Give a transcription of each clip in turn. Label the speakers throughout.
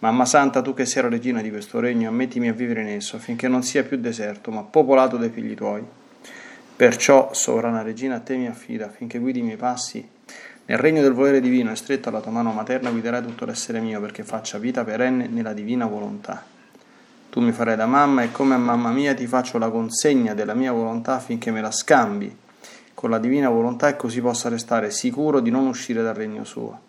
Speaker 1: Mamma Santa, tu che sei la regina di questo regno, ammettimi a vivere in esso, affinché non sia più deserto, ma popolato dai figli tuoi. Perciò, sovrana regina, a te mi affido, affinché guidi i miei passi. Nel regno del volere divino e stretto alla tua mano materna guiderai tutto l'essere mio, perché faccia vita perenne nella divina volontà. Tu mi farai da mamma e come a mamma mia ti faccio la consegna della mia volontà affinché me la scambi con la divina volontà e così possa restare sicuro di non uscire dal regno suo.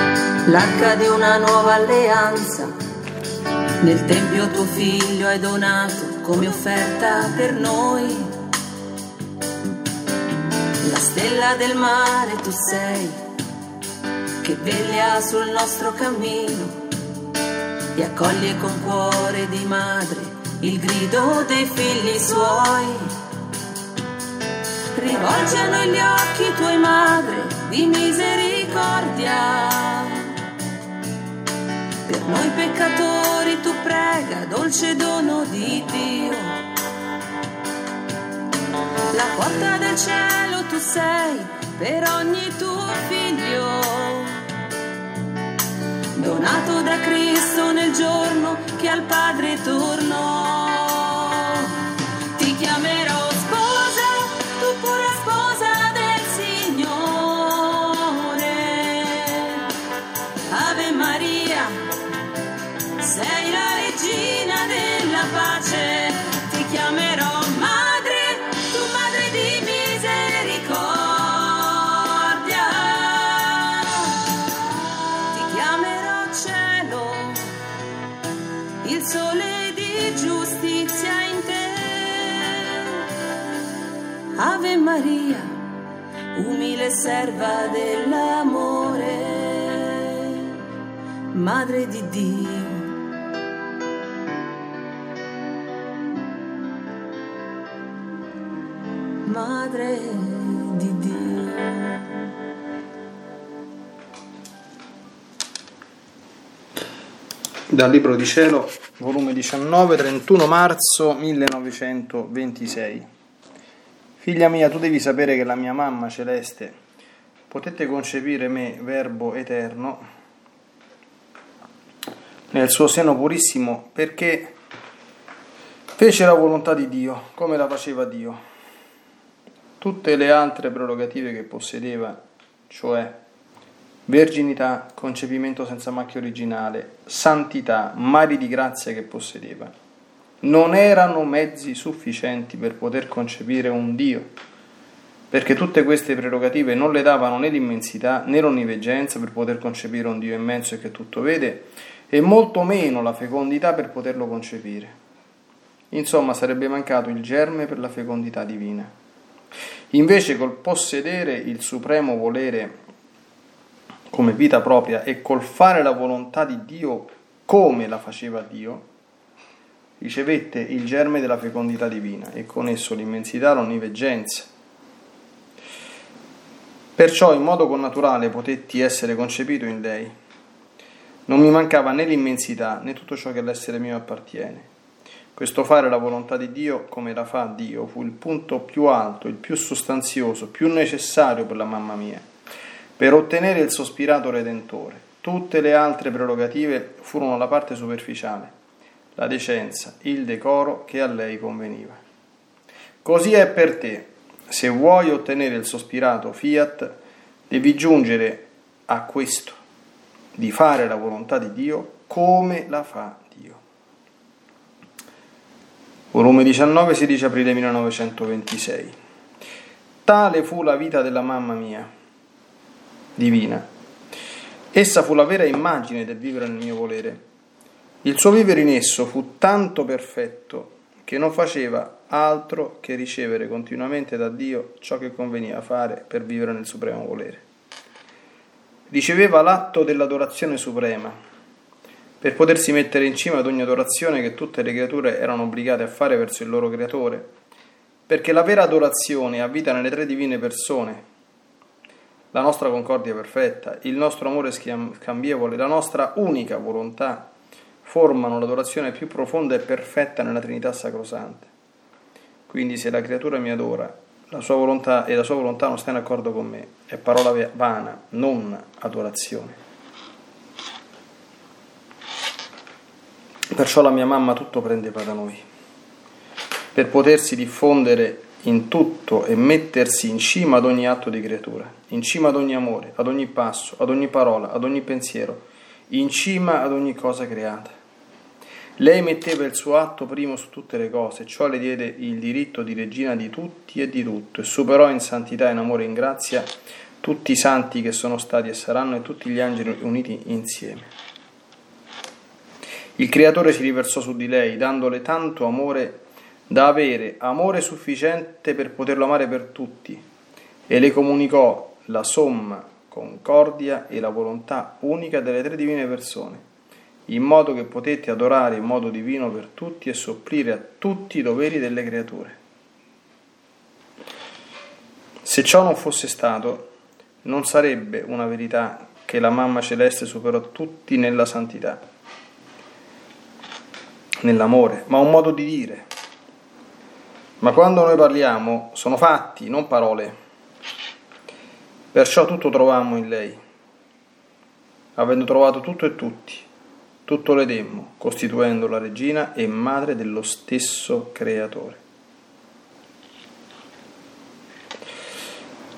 Speaker 2: l'arca di una nuova alleanza. Nel Tempio tuo figlio hai donato come offerta per noi. La stella del mare tu sei, che veglia sul nostro cammino e accoglie con cuore di madre il grido dei figli suoi. Rivolgi a noi gli occhi tuoi madre di misericordia per noi peccatori tu prega, dolce dono di Dio. La porta del cielo tu sei per ogni tuo figlio. Donato da Cristo nel giorno che al Padre tornò. Maria, umile serva dell'amore, Madre di Dio. Madre di Dio.
Speaker 1: Dal Libro di Cielo, volume 19, 31 marzo 1926. Figlia mia, tu devi sapere che la mia mamma celeste potette concepire me, Verbo eterno, nel suo seno purissimo, perché fece la volontà di Dio, come la faceva Dio. Tutte le altre prerogative che possedeva, cioè verginità, concepimento senza macchia originale, santità, mari di grazia che possedeva, non erano mezzi sufficienti per poter concepire un Dio, perché tutte queste prerogative non le davano né l'immensità né l'onniveggenza per poter concepire un Dio immenso e che tutto vede, e molto meno la fecondità per poterlo concepire. Insomma, sarebbe mancato il germe per la fecondità divina. Invece col possedere il supremo volere come vita propria e col fare la volontà di Dio come la faceva Dio, ricevette il germe della fecondità divina e con esso l'immensità, l'onniveggenza. Perciò in modo connaturale potetti essere concepito in lei. Non mi mancava né l'immensità né tutto ciò che all'essere mio appartiene. Questo fare la volontà di Dio come la fa Dio fu il punto più alto, il più sostanzioso, più necessario per la mamma mia, per ottenere il sospirato Redentore. Tutte le altre prerogative furono la parte superficiale, la decenza, il decoro che a lei conveniva. Così è per te. Se vuoi ottenere il sospirato fiat, devi giungere a questo, di fare la volontà di Dio come la fa volume 19, 16 aprile 1926. Tale fu la vita della mamma mia, divina. Essa fu la vera immagine del vivere nel mio volere. Il suo vivere in esso fu tanto perfetto che non faceva altro che ricevere continuamente da Dio ciò che conveniva fare per vivere nel supremo volere. Riceveva l'atto dell'adorazione suprema, per potersi mettere in cima ad ogni adorazione che tutte le creature erano obbligate a fare verso il loro creatore, perché la vera adorazione abita nelle tre divine persone, la nostra concordia perfetta, il nostro amore scambievole, la nostra unica volontà formano l'adorazione più profonda e perfetta nella Trinità Sacrosanta. Quindi se la creatura mi adora, la sua volontà e la sua volontà non sta in accordo con me, è parola vana, non adorazione. Perciò la mia mamma tutto prendeva da noi, per potersi diffondere in tutto e mettersi in cima ad ogni atto di creatura, in cima ad ogni amore, ad ogni passo, ad ogni parola, ad ogni pensiero, in cima ad ogni cosa creata. Lei metteva il suo atto primo su tutte le cose, ciò le diede il diritto di regina di tutti e di tutto, e superò in santità, in amore e in grazia tutti i santi che sono stati e saranno e tutti gli angeli uniti insieme. Il Creatore si riversò su di lei, dandole tanto amore da avere amore sufficiente per poterlo amare per tutti, e le comunicò la somma concordia e la volontà unica delle tre divine persone in modo che potete adorare in modo divino per tutti e sopplire a tutti i doveri delle creature. Se ciò non fosse stato, non sarebbe una verità che la mamma celeste superò tutti nella santità, nell'amore, ma un modo di dire. Ma quando noi parliamo sono fatti, non parole. Perciò tutto trovammo in lei, avendo trovato tutto e tutti tutto le demmo, costituendo la regina e madre dello stesso creatore.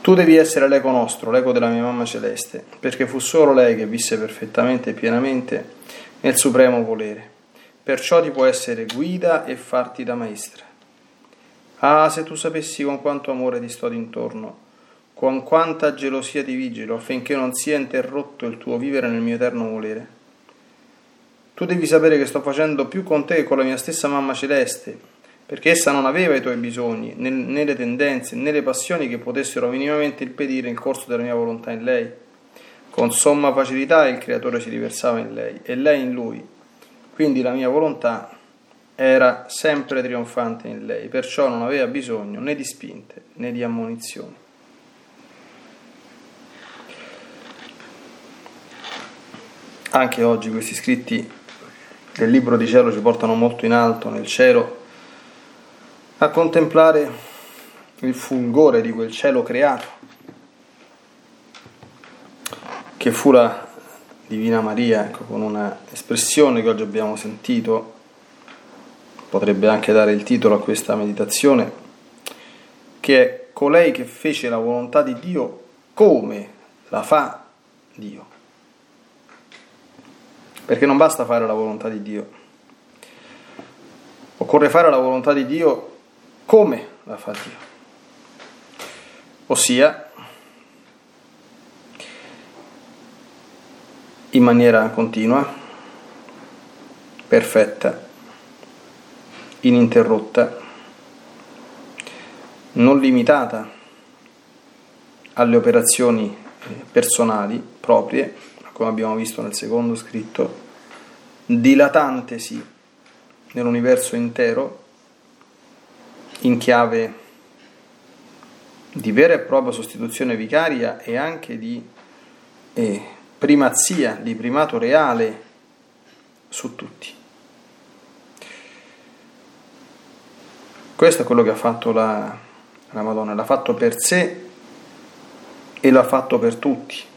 Speaker 1: Tu devi essere l'eco nostro, l'eco della mia mamma celeste, perché fu solo lei che visse perfettamente e pienamente nel supremo volere. Perciò ti può essere guida e farti da maestra. Ah, se tu sapessi con quanto amore ti sto d'intorno, con quanta gelosia ti vigilo affinché non sia interrotto il tuo vivere nel mio eterno volere. Tu devi sapere che sto facendo più con te che con la mia stessa mamma celeste, perché essa non aveva i tuoi bisogni, né le tendenze, né le passioni che potessero minimamente impedire il corso della mia volontà in lei. Con somma facilità il Creatore si riversava in lei e lei in lui. Quindi la mia volontà era sempre trionfante in lei, perciò non aveva bisogno né di spinte né di ammonizioni. Anche oggi questi scritti del libro di cielo ci portano molto in alto nel cielo a contemplare il fulgore di quel cielo creato che fu la Divina Maria, ecco, con una espressione che oggi abbiamo sentito, potrebbe anche dare il titolo a questa meditazione, che è colei che fece la volontà di Dio come la fa Dio perché non basta fare la volontà di Dio, occorre fare la volontà di Dio come la fa Dio, ossia in maniera continua, perfetta, ininterrotta, non limitata alle operazioni personali proprie, come abbiamo visto nel secondo scritto, dilatantesi nell'universo intero in chiave di vera e propria sostituzione vicaria e anche di eh, primazia, di primato reale su tutti. Questo è quello che ha fatto la, la Madonna, l'ha fatto per sé e l'ha fatto per tutti.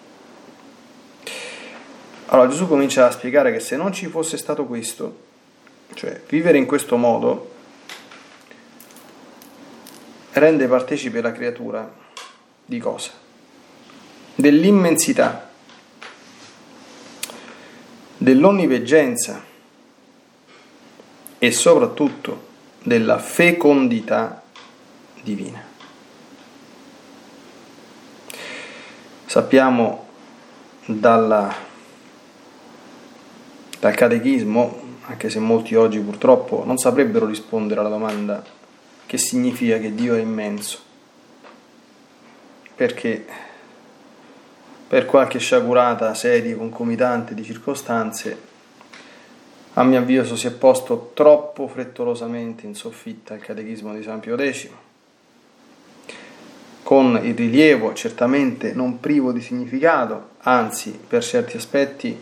Speaker 1: Allora Gesù comincia a spiegare che se non ci fosse stato questo, cioè vivere in questo modo, rende partecipe la creatura di cosa? Dell'immensità, dell'onniveggenza e soprattutto della fecondità divina. Sappiamo dalla, dal catechismo, anche se molti oggi purtroppo non saprebbero rispondere alla domanda che significa che Dio è immenso, perché per qualche sciagurata serie concomitante di circostanze a mio avviso si è posto troppo frettolosamente in soffitta il catechismo di San Pio X, con il rilievo certamente non privo di significato, anzi per certi aspetti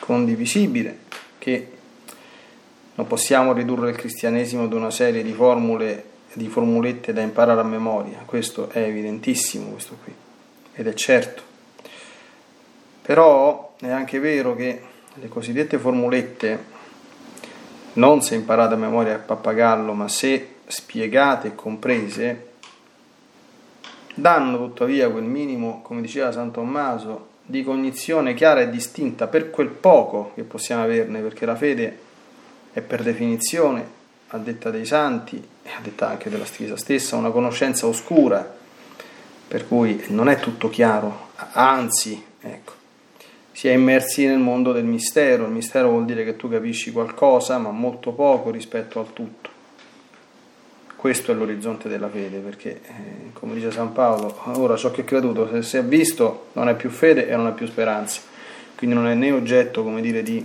Speaker 1: condivisibile, che non possiamo ridurre il cristianesimo ad una serie di formule, di formulette da imparare a memoria, questo è evidentissimo, questo qui, ed è certo. Però è anche vero che le cosiddette formulette non se imparate a memoria a pappagallo, ma se spiegate e comprese, danno tuttavia quel minimo, come diceva San Tommaso, di cognizione chiara e distinta per quel poco che possiamo averne, perché la fede è per definizione, a detta dei santi e a detta anche della Chiesa stessa, una conoscenza oscura, per cui non è tutto chiaro, anzi, ecco, si è immersi nel mondo del mistero. Il mistero vuol dire che tu capisci qualcosa, ma molto poco rispetto al tutto. Questo è l'orizzonte della fede, perché, eh, come dice San Paolo, ora ciò che ho creduto, se si è visto, non è più fede e non è più speranza. Quindi non è né oggetto, come dire, di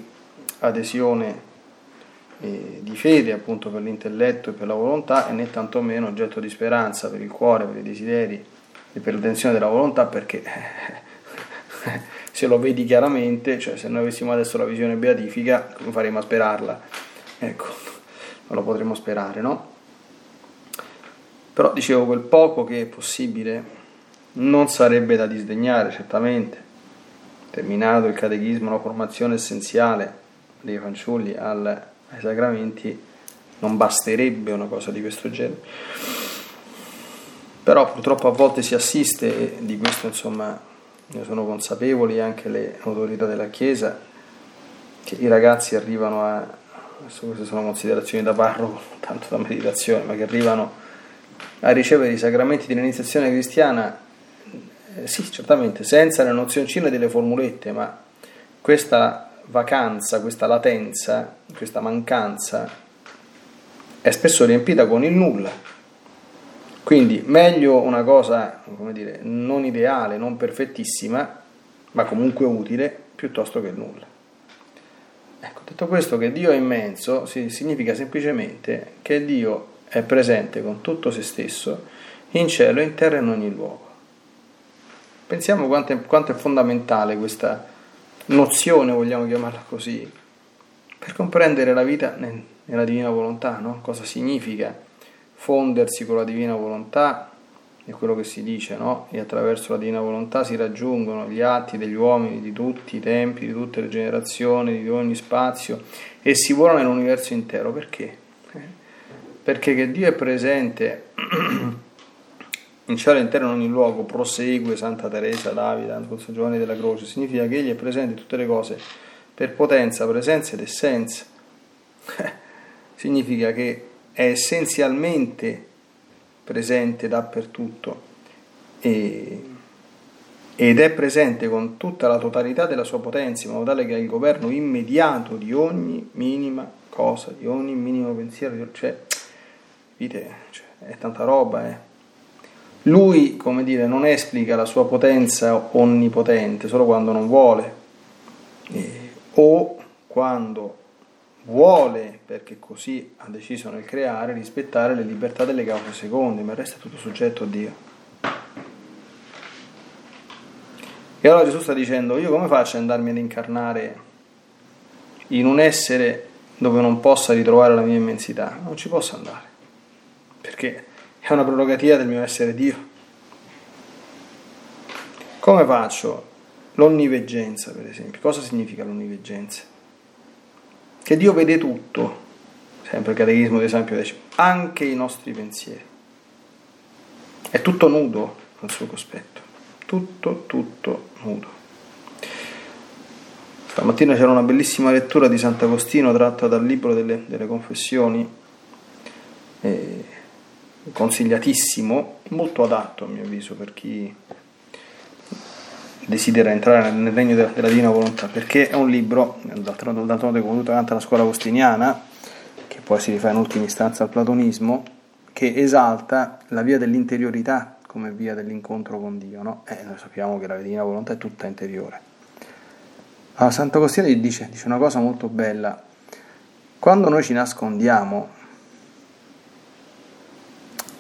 Speaker 1: adesione eh, di fede, appunto, per l'intelletto e per la volontà, e né tantomeno oggetto di speranza per il cuore, per i desideri e per l'intenzione della volontà, perché se lo vedi chiaramente, cioè se noi avessimo adesso la visione beatifica, come faremo a sperarla? Ecco, non lo potremo sperare, no? Però dicevo, quel poco che è possibile non sarebbe da disdegnare, certamente. Terminato il catechismo, la formazione essenziale dei fanciulli al, ai sacramenti, non basterebbe una cosa di questo genere. Però purtroppo a volte si assiste, e di questo insomma ne sono consapevoli anche le autorità della Chiesa, che i ragazzi arrivano a, queste sono considerazioni da parroco, tanto da meditazione, ma che arrivano a ricevere i sacramenti dell'iniziazione cristiana, eh, sì, certamente, senza le nozioncine delle formulette, ma questa vacanza, questa latenza, questa mancanza è spesso riempita con il nulla quindi meglio una cosa, come dire, non ideale, non perfettissima, ma comunque utile, piuttosto che nulla. Ecco, detto questo che Dio è immenso significa semplicemente che Dio è presente con tutto se stesso in cielo, in terra e in ogni luogo. Pensiamo quanto è, quanto è fondamentale questa nozione, vogliamo chiamarla così, per comprendere la vita nella divina volontà, no? cosa significa fondersi con la divina volontà, è quello che si dice, no? E attraverso la divina volontà si raggiungono gli atti degli uomini di tutti i tempi, di tutte le generazioni, di ogni spazio e si vola nell'universo intero. Perché? Perché che Dio è presente in cielo intero in ogni luogo, prosegue Santa Teresa d'Avila, San Giovanni della Croce, significa che Egli è presente in tutte le cose per potenza, presenza ed essenza. significa che è essenzialmente presente dappertutto e, ed è presente con tutta la totalità della sua potenza, in modo tale che è il governo immediato di ogni minima cosa, di ogni minimo pensiero, cioè, vite, cioè, è tanta roba, eh. Lui, come dire, non esplica la sua potenza onnipotente solo quando non vuole, eh, o quando vuole, perché così ha deciso nel creare, rispettare le libertà delle cause seconde, ma resta tutto soggetto a Dio. E allora Gesù sta dicendo, io come faccio ad andarmi ad incarnare in un essere dove non possa ritrovare la mia immensità? Non ci posso andare, perché è una prerogativa del mio essere Dio. Come faccio? L'onniveggenza, per esempio. Cosa significa l'onniveggenza? che Dio vede tutto, sempre il catechismo di San Pio X, anche i nostri pensieri. È tutto nudo al suo cospetto, tutto, tutto nudo. Stamattina c'era una bellissima lettura di Sant'Agostino tratta dal libro delle, delle confessioni eh, consigliatissimo, molto adatto a mio avviso per chi desidera entrare nel regno della, della divina volontà, perché è un libro, d'altronde come tutta quanta la scuola agostiniana, che poi si rifà in ultima istanza al platonismo, che esalta la via dell'interiorità come via dell'incontro con Dio, no? E noi sappiamo che la divina volontà è tutta interiore. Allora, Sant'Agostino dice, dice una cosa molto bella, quando noi ci nascondiamo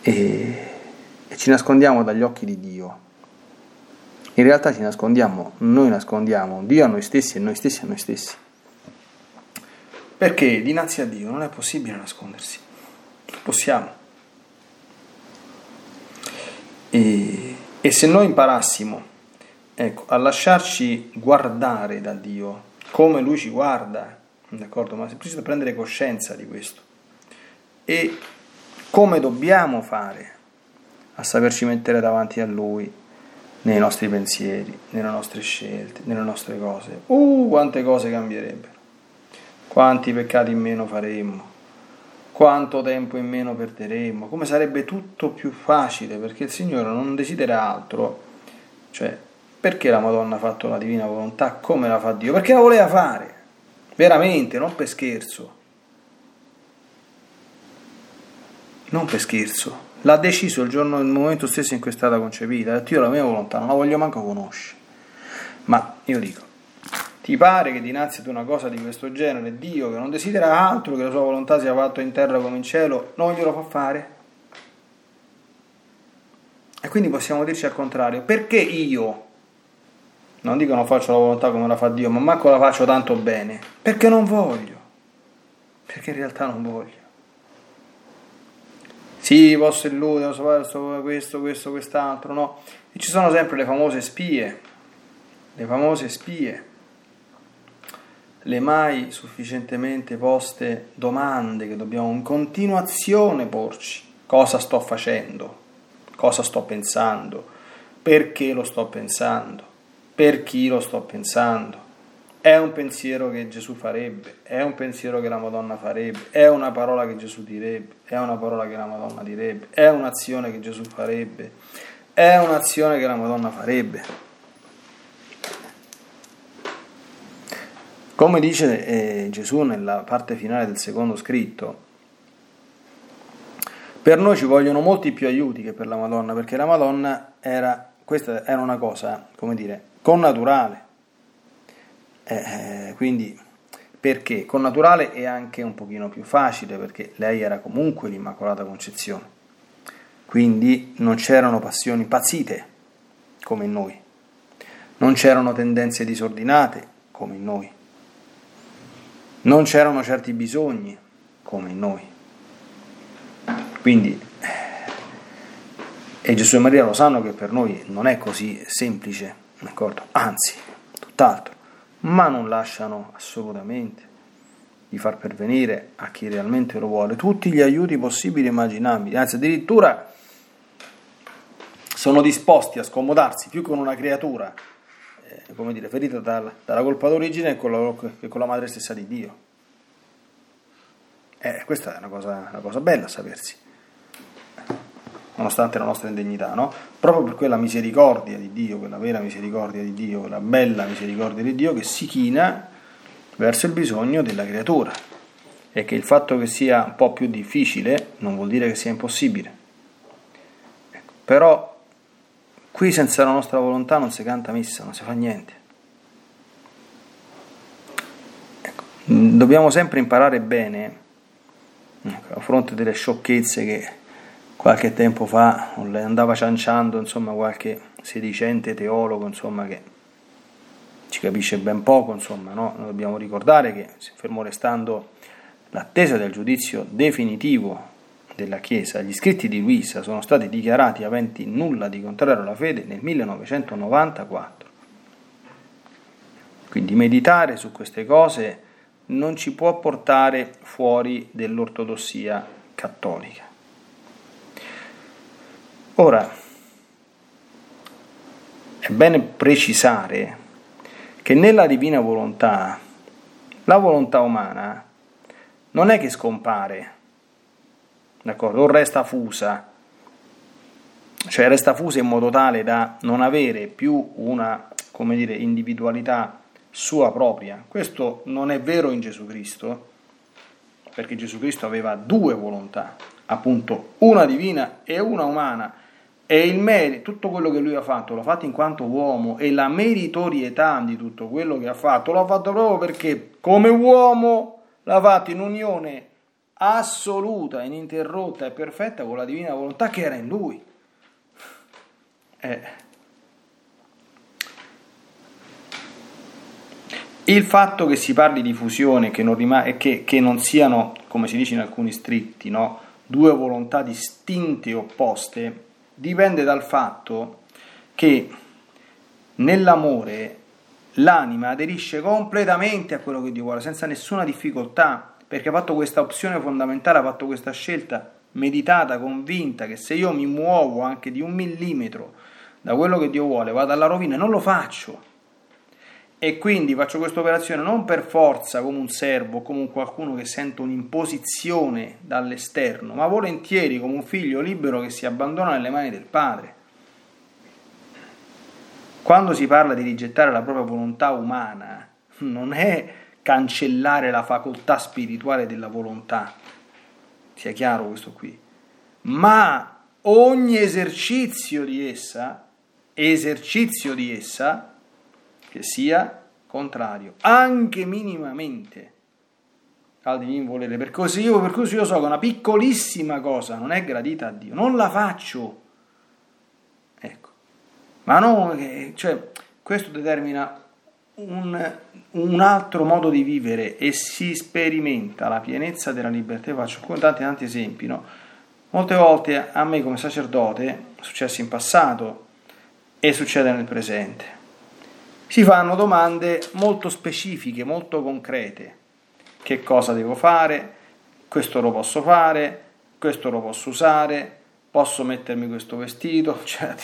Speaker 1: e, e ci nascondiamo dagli occhi di Dio, in realtà ci nascondiamo, noi nascondiamo Dio a noi stessi e noi stessi a noi stessi. Perché dinanzi a Dio non è possibile nascondersi, possiamo. E, e se noi imparassimo ecco, a lasciarci guardare da Dio come Lui ci guarda, d'accordo? Ma semplicemente prendere coscienza di questo e come dobbiamo fare a saperci mettere davanti a Lui nei nostri pensieri, nelle nostre scelte, nelle nostre cose. Uh, quante cose cambierebbero, quanti peccati in meno faremmo, quanto tempo in meno perderemmo, come sarebbe tutto più facile perché il Signore non desidera altro, cioè perché la Madonna ha fatto la divina volontà come la fa Dio? Perché la voleva fare, veramente, non per scherzo. Non per scherzo l'ha deciso il giorno il momento stesso in cui è stata concepita. Io la mia volontà non la voglio manco conoscere. Ma io dico, ti pare che dinanzi ad una cosa di questo genere Dio che non desidera altro che la sua volontà sia fatta in terra come in cielo, non glielo fa fare? E quindi possiamo dirci al contrario, perché io, non dico non faccio la volontà come la fa Dio, ma manco la faccio tanto bene? Perché non voglio, perché in realtà non voglio. Sì, posso illudere, posso fare questo, questo, quest'altro, no? E ci sono sempre le famose spie, le famose spie, le mai sufficientemente poste domande che dobbiamo in continuazione porci. Cosa sto facendo? Cosa sto pensando? Perché lo sto pensando? Per chi lo sto pensando? È un pensiero che Gesù farebbe, è un pensiero che la Madonna farebbe, è una parola che Gesù direbbe, è una parola che la Madonna direbbe, è un'azione che Gesù farebbe, è un'azione che la Madonna farebbe. Come dice eh, Gesù nella parte finale del secondo scritto, per noi ci vogliono molti più aiuti che per la Madonna, perché la Madonna era, questa era una cosa, come dire, connaturale eh, quindi perché? Con naturale è anche un pochino più facile perché lei era comunque l'Immacolata Concezione. Quindi non c'erano passioni impazzite come in noi. Non c'erano tendenze disordinate come in noi. Non c'erano certi bisogni come in noi. Quindi e Gesù e Maria lo sanno che per noi non è così semplice, d'accordo? Anzi, tutt'altro ma non lasciano assolutamente di far pervenire a chi realmente lo vuole tutti gli aiuti possibili e immaginabili, anzi addirittura sono disposti a scomodarsi più con una creatura, eh, come dire, ferita dal, dalla colpa d'origine che con, con la madre stessa di Dio. Eh, questa è una cosa, una cosa bella sapersi nonostante la nostra indegnità, no? Proprio per quella misericordia di Dio, quella vera misericordia di Dio, quella bella misericordia di Dio che si china verso il bisogno della creatura e che il fatto che sia un po' più difficile non vuol dire che sia impossibile. Ecco, però qui senza la nostra volontà non si canta messa, non si fa niente. Ecco, dobbiamo sempre imparare bene, ecco, a fronte delle sciocchezze che qualche tempo fa andava cianciando insomma, qualche sedicente teologo insomma, che ci capisce ben poco, insomma, no? dobbiamo ricordare che fermo restando l'attesa del giudizio definitivo della Chiesa, gli scritti di Luisa sono stati dichiarati aventi nulla di contrario alla fede nel 1994. Quindi meditare su queste cose non ci può portare fuori dell'ortodossia cattolica. Ora, è bene precisare che nella divina volontà la volontà umana non è che scompare d'accordo? O resta fusa, cioè resta fusa in modo tale da non avere più una, come dire, individualità sua propria. Questo non è vero in Gesù Cristo, perché Gesù Cristo aveva due volontà, appunto una divina e una umana. E il merito, tutto quello che lui ha fatto, l'ha fatto in quanto uomo e la meritorietà di tutto quello che ha fatto, l'ha fatto proprio perché come uomo l'ha fatto in unione assoluta, ininterrotta e perfetta con la divina volontà che era in lui. Eh. Il fatto che si parli di fusione che non che, che, non siano, come si dice in alcuni scritti, no, due volontà distinte e opposte, dipende dal fatto che nell'amore l'anima aderisce completamente a quello che Dio vuole, senza nessuna difficoltà, perché ha fatto questa opzione fondamentale, ha fatto questa scelta meditata, convinta, che se io mi muovo anche di un millimetro da quello che Dio vuole, vado alla rovina, non lo faccio. E quindi faccio questa operazione non per forza come un servo, come un qualcuno che sente un'imposizione dall'esterno, ma volentieri come un figlio libero che si abbandona nelle mani del padre. Quando si parla di rigettare la propria volontà umana, non è cancellare la facoltà spirituale della volontà, sia chiaro questo qui, ma ogni esercizio di essa, esercizio di essa, che sia contrario, anche minimamente al divino volere. Per così, io, per così io so che una piccolissima cosa non è gradita a Dio, non la faccio. Ecco. Ma no, cioè, questo determina un, un, altro modo di vivere e si sperimenta la pienezza della libertà. Io faccio tanti, tanti esempi. No? Molte volte a me come sacerdote, successo in passato e succede nel presente si fanno domande molto specifiche, molto concrete. Che cosa devo fare? Questo lo posso fare? Questo lo posso usare? Posso mettermi questo vestito? Cioè,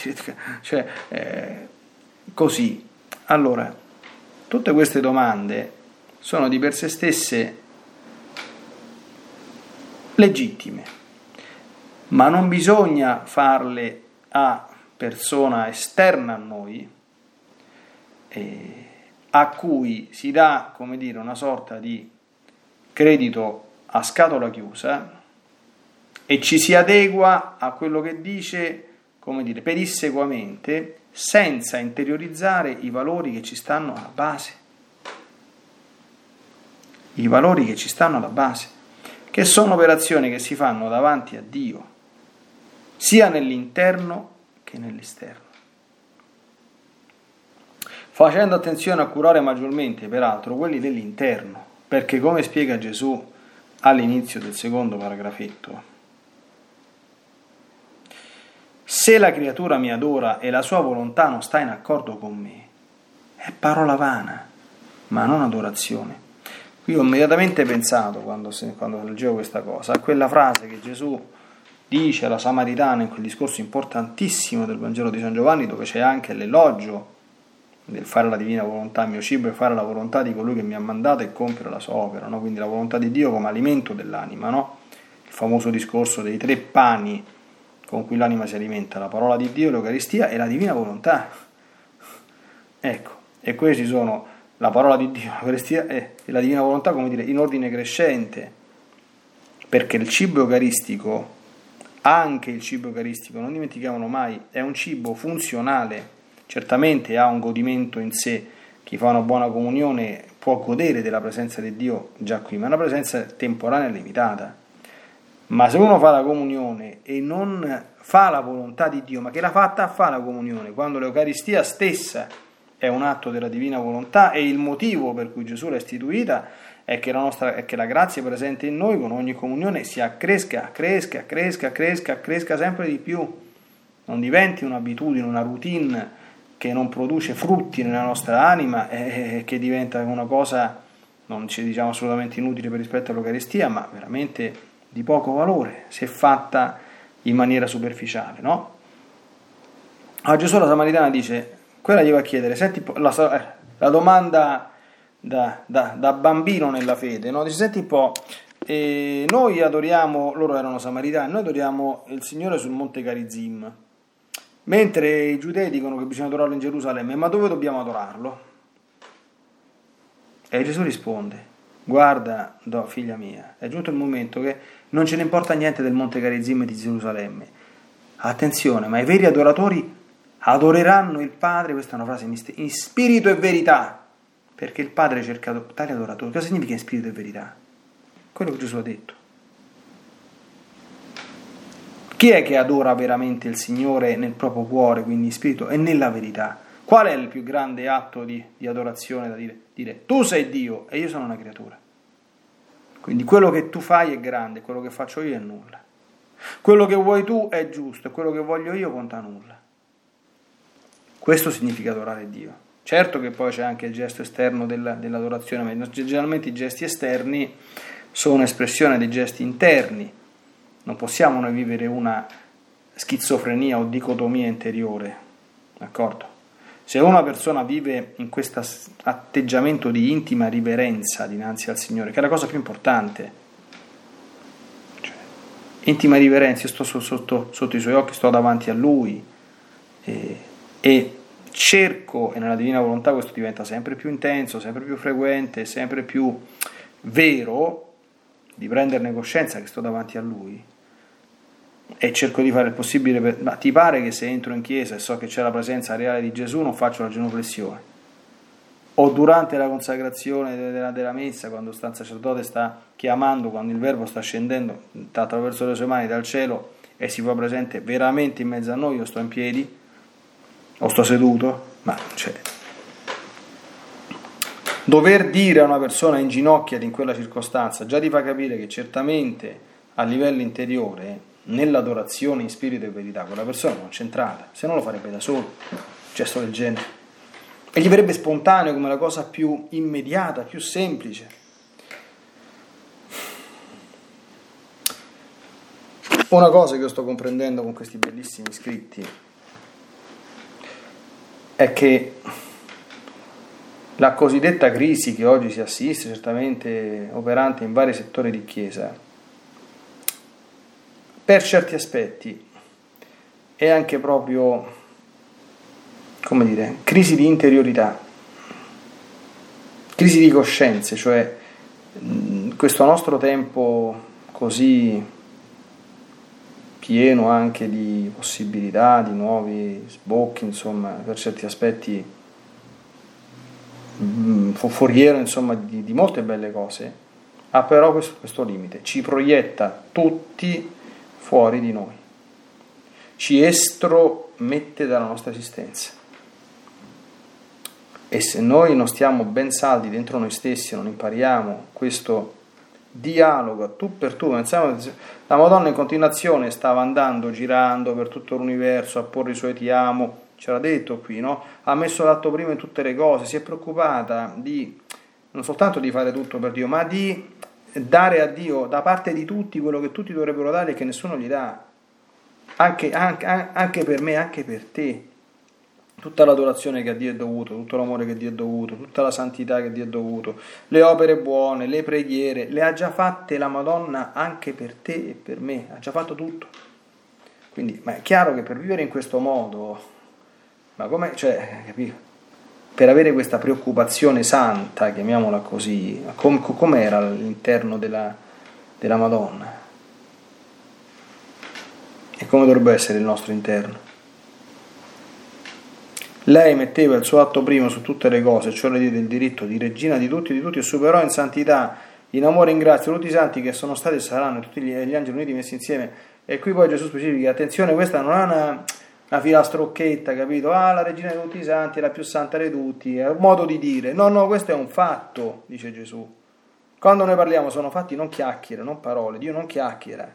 Speaker 1: cioè eh, così. Allora, tutte queste domande sono di per sé stesse legittime, ma non bisogna farle a persona esterna a noi, eh, a cui si dà, come dire, una sorta di credito a scatola chiusa e ci si adegua a quello che dice, come dire, pedissequamente, senza interiorizzare i valori che ci stanno alla base. I valori che ci stanno alla base, che sono operazioni che si fanno davanti a Dio, sia nell'interno che nell'esterno facendo attenzione a curare maggiormente, peraltro, quelli dell'interno, perché come spiega Gesù all'inizio del secondo paragrafetto, se la creatura mi adora e la sua volontà non sta in accordo con me, è parola vana, ma non adorazione. Qui ho immediatamente pensato, quando, quando leggevo questa cosa, a quella frase che Gesù dice alla Samaritana in quel discorso importantissimo del Vangelo di San Giovanni, dove c'è anche l'elogio del fare la divina volontà, il mio cibo è fare la volontà di colui che mi ha mandato e compiere la sua opera, no? quindi la volontà di Dio come alimento dell'anima, no? il famoso discorso dei tre pani con cui l'anima si alimenta, la parola di Dio, l'Eucaristia e la divina volontà. Ecco, e questi sono la parola di Dio, l'Eucaristia e la divina volontà, come dire, in ordine crescente, perché il cibo eucaristico, anche il cibo eucaristico, non dimentichiamolo mai, è un cibo funzionale Certamente ha un godimento in sé, chi fa una buona comunione può godere della presenza di Dio già qui, ma è una presenza temporanea e limitata. Ma se uno fa la comunione e non fa la volontà di Dio, ma che l'ha fatta a fare la comunione, quando l'Eucaristia stessa è un atto della divina volontà e il motivo per cui Gesù l'ha istituita è che, la nostra, è che la grazia presente in noi con ogni comunione si accresca, cresca, cresca, cresca, cresca sempre di più, non diventi un'abitudine, una routine che non produce frutti nella nostra anima e che diventa una cosa, non ci diciamo assolutamente inutile per rispetto all'Eucaristia, ma veramente di poco valore se fatta in maniera superficiale. No? A Gesù la Samaritana dice, quella gli va a chiedere, senti la, eh, la domanda da, da, da, bambino nella fede, no? dice, senti un po', e noi adoriamo, loro erano samaritani, noi adoriamo il Signore sul monte Carizim, mentre i giudei dicono che bisogna adorarlo in Gerusalemme, ma dove dobbiamo adorarlo? E Gesù risponde, guarda, no, figlia mia, è giunto il momento che non ce ne importa niente del monte Carizim di Gerusalemme. Attenzione, ma i veri adoratori adoreranno il Padre, questa è una frase in spirito e verità, perché il Padre cerca tali adoratori. Cosa significa in spirito e verità? Quello che Gesù ha detto. Chi è che adora veramente il Signore nel proprio cuore, quindi in spirito e nella verità? Qual è il più grande atto di, di adorazione da dire? Dire tu sei Dio e io sono una creatura. Quindi quello che tu fai è grande, quello che faccio io è nulla. Quello che vuoi tu è giusto e quello che voglio io conta nulla. Questo significa adorare Dio. Certo che poi c'è anche il gesto esterno della, dell'adorazione, ma generalmente i gesti esterni sono espressione dei gesti interni. Non possiamo noi vivere una schizofrenia o dicotomia interiore, d'accordo? Se una persona vive in questo atteggiamento di intima riverenza dinanzi al Signore, che è la cosa più importante, cioè, intima riverenza, io sto sotto, sotto, i suoi occhi, sto davanti a Lui e, e cerco, e nella divina volontà questo diventa sempre più intenso, sempre più frequente, sempre più vero, di prenderne coscienza che sto davanti a Lui. E cerco di fare il possibile per... ma ti pare che se entro in chiesa e so che c'è la presenza reale di Gesù non faccio la genuflessione? O durante la consacrazione della, della messa quando sta il sacerdote sta chiamando quando il verbo sta scendendo attraverso le sue mani dal cielo e si fa presente veramente in mezzo a noi io sto in piedi o sto seduto ma cioè dover dire a una persona in ginocchia in quella circostanza già ti fa capire che certamente a livello interiore nell'adorazione in spirito e verità, quella persona è concentrata, se no lo farebbe da solo, gesto del genere. E gli verrebbe spontaneo come la cosa più immediata, più semplice. Una cosa che io sto comprendendo con questi bellissimi scritti è che la cosiddetta crisi che oggi si assiste, certamente operante in vari settori di Chiesa, per certi aspetti è anche proprio, come dire, crisi di interiorità, crisi di coscienze, cioè questo nostro tempo così pieno anche di possibilità, di nuovi sbocchi, insomma, per certi aspetti foriero, insomma, di, di, molte belle cose, ha però questo, questo limite, ci proietta tutti fuori di noi, ci estromette dalla nostra esistenza. E se noi non stiamo ben saldi dentro noi stessi, non impariamo questo dialogo tu per tu, pensiamo, la Madonna in continuazione stava andando, girando per tutto l'universo a porre i suoi ti amo, c'era detto qui, no? ha messo l'atto primo in tutte le cose, si è preoccupata di non soltanto di fare tutto per Dio, ma di dare a Dio da parte di tutti quello che tutti dovrebbero dare e che nessuno gli dà, anche, anche, anche per me, anche per te. Tutta l'adorazione che a Dio è dovuto, tutto l'amore che Dio è dovuto, tutta la santità che Dio è dovuto, le opere buone, le preghiere, le ha già fatte la Madonna anche per te e per me, ha già fatto tutto. Quindi, ma è chiaro che per vivere in questo modo, ma come, cioè, capito? per avere questa preoccupazione santa, chiamiamola così, com, com'era all'interno della, della Madonna? E come dovrebbe essere il nostro interno? Lei metteva il suo atto primo su tutte le cose, cioè le diede il diritto di regina di tutti, di tutti, e superò in santità, in amore e in grazia tutti i santi che sono stati e saranno, tutti gli angeli uniti messi insieme. E qui poi Gesù specifica, attenzione, questa non è una una filastrocchetta, capito? Ah, la regina di tutti i santi è la più santa di tutti, è un modo di dire. No, no, questo è un fatto, dice Gesù. Quando noi parliamo sono fatti, non chiacchiere, non parole. Dio non chiacchiera,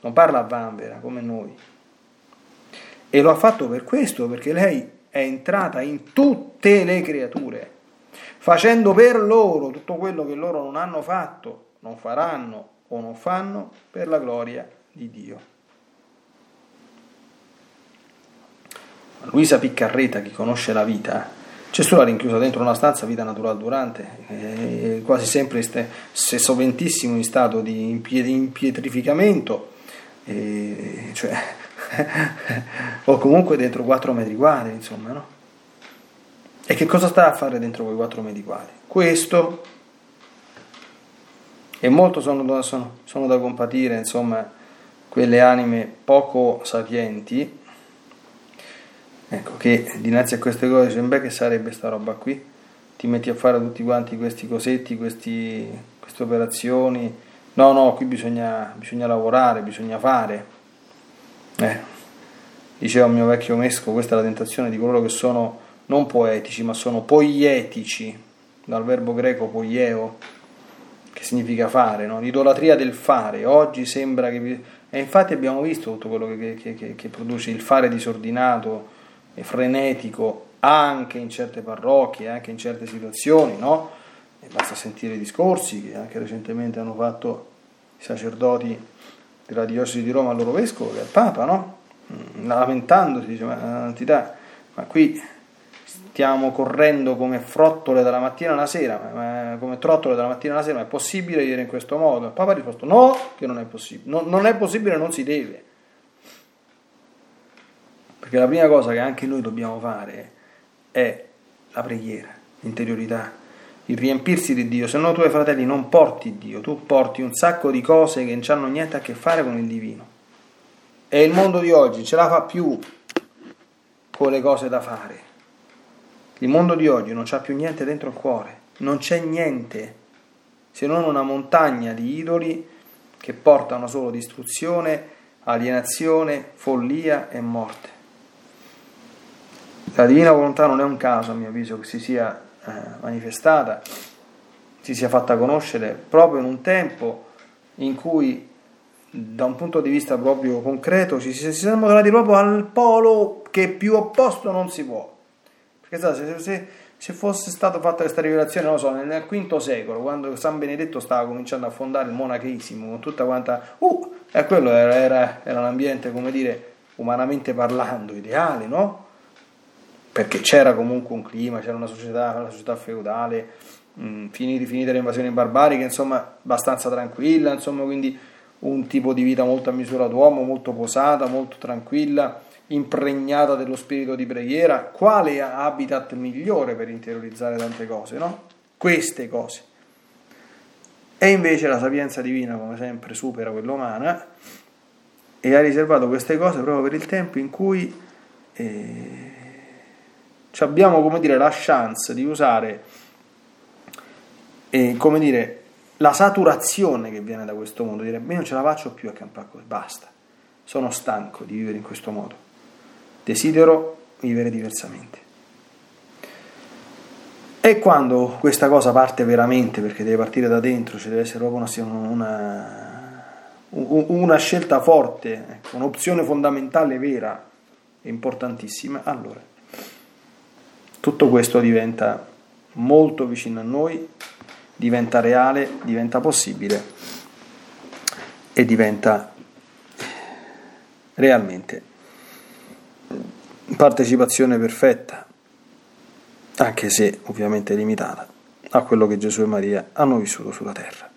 Speaker 1: non parla a vanvera come noi. E lo ha fatto per questo, perché lei è entrata in tutte le creature, facendo per loro tutto quello che loro non hanno fatto, non faranno o non fanno per la gloria di Dio. Luisa Piccarreta, chi conosce la vita, Gesù l'ha rinchiusa dentro una stanza vita naturale durante, eh, quasi sempre se soventissimo in stato di impietrificamento, eh, cioè, o comunque dentro 4 metri quadri, insomma, no? E che cosa sta a fare dentro quei 4 metri quadri? Questo, e molto sono, sono, sono da compatire, insomma, quelle anime poco sapienti, ecco, che dinanzi a queste cose beh che sarebbe sta roba qui, ti metti a fare tutti quanti questi cosetti, questi, queste operazioni, no no, qui bisogna, bisogna lavorare, bisogna fare. Eh, diceva il mio vecchio mesco, questa è la tentazione di coloro che sono non poetici, ma sono poietici, dal verbo greco poieo, che significa fare, no? l'idolatria del fare. Oggi sembra che... E infatti abbiamo visto tutto quello che, che, che, che produce il fare disordinato, frenetico anche in certe parrocchie, anche in certe situazioni, no? E basta sentire i discorsi che anche recentemente hanno fatto i sacerdoti della diocesi di Roma al loro vescovo, è il Papa, no? Mm, lamentandosi, dice, ma, ma qui stiamo correndo come frottole dalla mattina alla sera, ma, come trottole dalla mattina alla sera, ma è possibile vivere in questo modo? Il Papa ha risposto no, che non è possibile, no, non è possibile, non si deve. Perché la prima cosa che anche noi dobbiamo fare è la preghiera, l'interiorità, il riempirsi di Dio. Se no tu ai fratelli non porti Dio, tu porti un sacco di cose che non hanno niente a che fare con il divino. E il mondo di oggi ce la fa più con le cose da fare. Il mondo di oggi non c'ha più niente dentro il cuore, non c'è niente se non una montagna di idoli che portano solo distruzione, alienazione, follia e morte. La divina volontà non è un caso, a mio avviso, che si sia eh, manifestata, si sia fatta conoscere proprio in un tempo in cui, da un punto di vista proprio concreto, ci si, si siamo trovati proprio al polo che più opposto non si può. Perché se, se, se fosse stata fatta questa rivelazione, non lo so, nel V secolo, quando San Benedetto stava cominciando a fondare il monachesimo, con tutta quanta... Uh, e quello era, era, era un ambiente, come dire, umanamente parlando, ideale, no? Perché c'era comunque un clima, c'era una società, una società feudale, mh, finite, finite le invasioni barbariche, insomma, abbastanza tranquilla, insomma, quindi un tipo di vita molto a misura d'uomo, molto posata, molto tranquilla, impregnata dello spirito di preghiera. Quale habitat migliore per interiorizzare tante cose, no? Queste cose. E invece la sapienza divina, come sempre, supera quella umana e ha riservato queste cose proprio per il tempo in cui eh, abbiamo come dire, la chance di usare eh, come dire, la saturazione che viene da questo mondo, dire io non ce la faccio più a campare così, basta, sono stanco di vivere in questo modo, desidero vivere diversamente. E quando questa cosa parte veramente, perché deve partire da dentro, ci deve essere proprio una, una, una scelta forte, ecco, un'opzione fondamentale vera, importantissima, allora tutto questo diventa molto vicino a noi, diventa reale, diventa possibile e diventa realmente partecipazione perfetta, anche se ovviamente limitata, a quello che Gesù e Maria hanno vissuto sulla terra.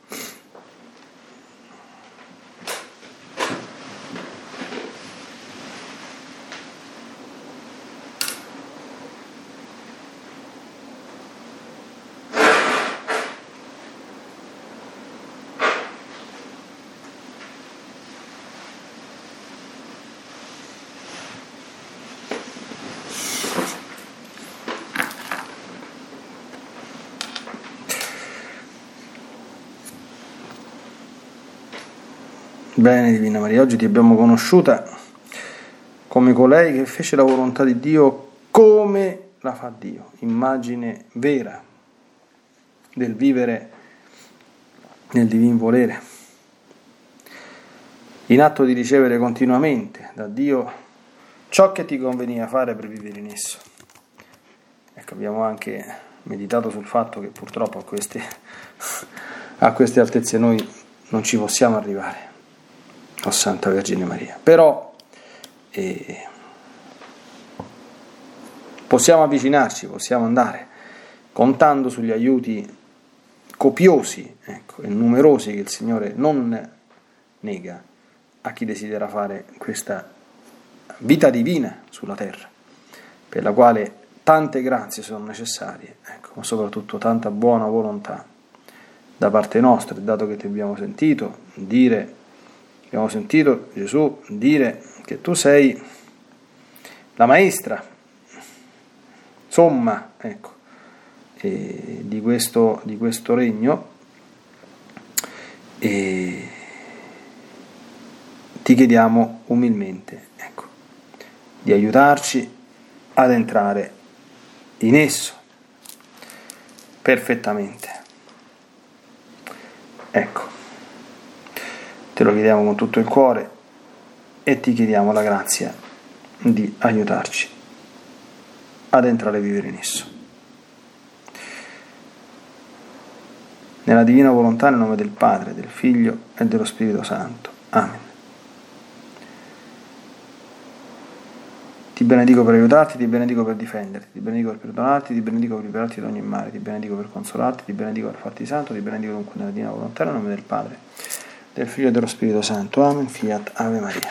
Speaker 1: Bene, Divina Maria, oggi ti abbiamo conosciuta come colei che fece la volontà di Dio come la fa Dio, immagine vera del vivere nel divin volere, in atto di ricevere continuamente da Dio ciò che ti conveniva fare per vivere in esso. Ecco, abbiamo anche meditato sul fatto che purtroppo a queste, a queste altezze noi non ci possiamo arrivare o Santa Vergine Maria. Però eh, possiamo avvicinarci, possiamo andare, contando sugli aiuti copiosi ecco, e numerosi che il Signore non nega a chi desidera fare questa vita divina sulla terra, per la quale tante grazie sono necessarie, ecco, ma soprattutto tanta buona volontà da parte nostra, dato che ti abbiamo sentito dire, abbiamo sentito Gesù dire che tu sei la maestra, somma, ecco, di questo, di, questo, regno e ti chiediamo umilmente ecco, di aiutarci ad entrare in esso perfettamente. Ecco, te lo chiediamo con tutto il cuore e ti chiediamo la grazia di aiutarci ad entrare a vivere in esso. Nella divina volontà, nel nome del Padre, del Figlio e dello Spirito Santo. Amen. Ti benedico per aiutarti, ti benedico per difenderti, ti benedico per perdonarti, ti benedico per liberarti da ogni male, ti benedico per consolarti, ti benedico per farti santo, ti benedico dunque nella divina volontà, nel nome del Padre, del Figlio e dello Spirito Santo. Amen. Fiat Ave Maria.